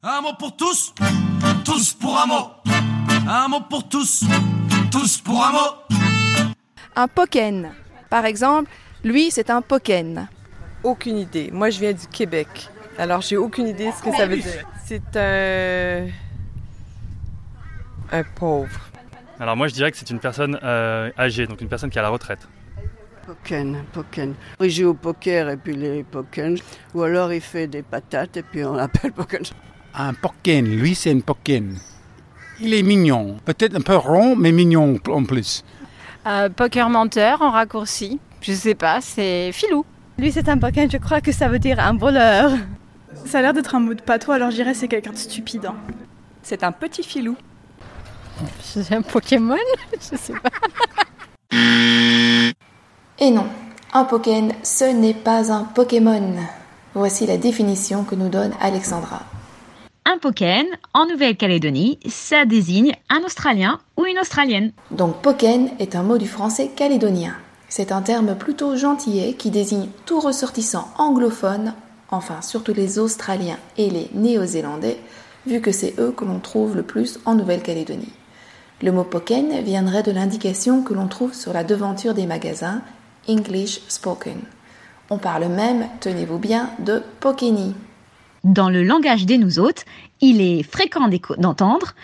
Un mot pour tous, tous pour un mot. Un mot pour tous, tous pour un mot. Un poken. Par exemple, lui, c'est un poken. Aucune idée. Moi, je viens du Québec. Alors, j'ai aucune idée de ce que ça veut dire. C'est un. un pauvre. Alors moi je dirais que c'est une personne euh, âgée, donc une personne qui est à la retraite. Poken, poken. Il joue au poker et puis les poken. Ou alors il fait des patates et puis on l'appelle poken. Un poken, lui c'est un poken. Il est mignon, peut-être un peu rond, mais mignon en plus. Euh, poker menteur en raccourci. Je sais pas, c'est filou. Lui c'est un poken, je crois que ça veut dire un voleur. Ça a l'air d'être un mot de patois, alors je dirais c'est quelqu'un de stupide. hein. C'est un petit filou. C'est un Pokémon Je sais pas. Et non, un Pokémon, ce n'est pas un Pokémon. Voici la définition que nous donne Alexandra. Un Pokémon, en Nouvelle-Calédonie, ça désigne un Australien ou une Australienne. Donc Pokémon est un mot du français calédonien. C'est un terme plutôt gentillet qui désigne tout ressortissant anglophone, enfin surtout les Australiens et les Néo-Zélandais, vu que c'est eux que l'on trouve le plus en Nouvelle-Calédonie. Le mot Poken viendrait de l'indication que l'on trouve sur la devanture des magasins English Spoken. On parle même, tenez-vous bien, de Pokeni. Dans le langage des nous autres, il est fréquent d'entendre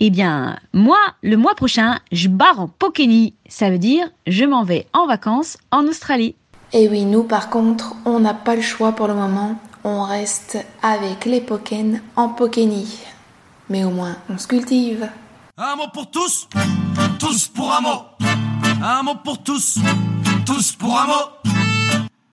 Eh bien, moi, le mois prochain, je barre en Pokeni. Ça veut dire je m'en vais en vacances en Australie. Et oui, nous par contre, on n'a pas le choix pour le moment. On reste avec les Poken en Pokeni. Mais au moins, on se cultive. Un mot pour tous, tous pour un mot. Un mot pour tous, tous pour un mot.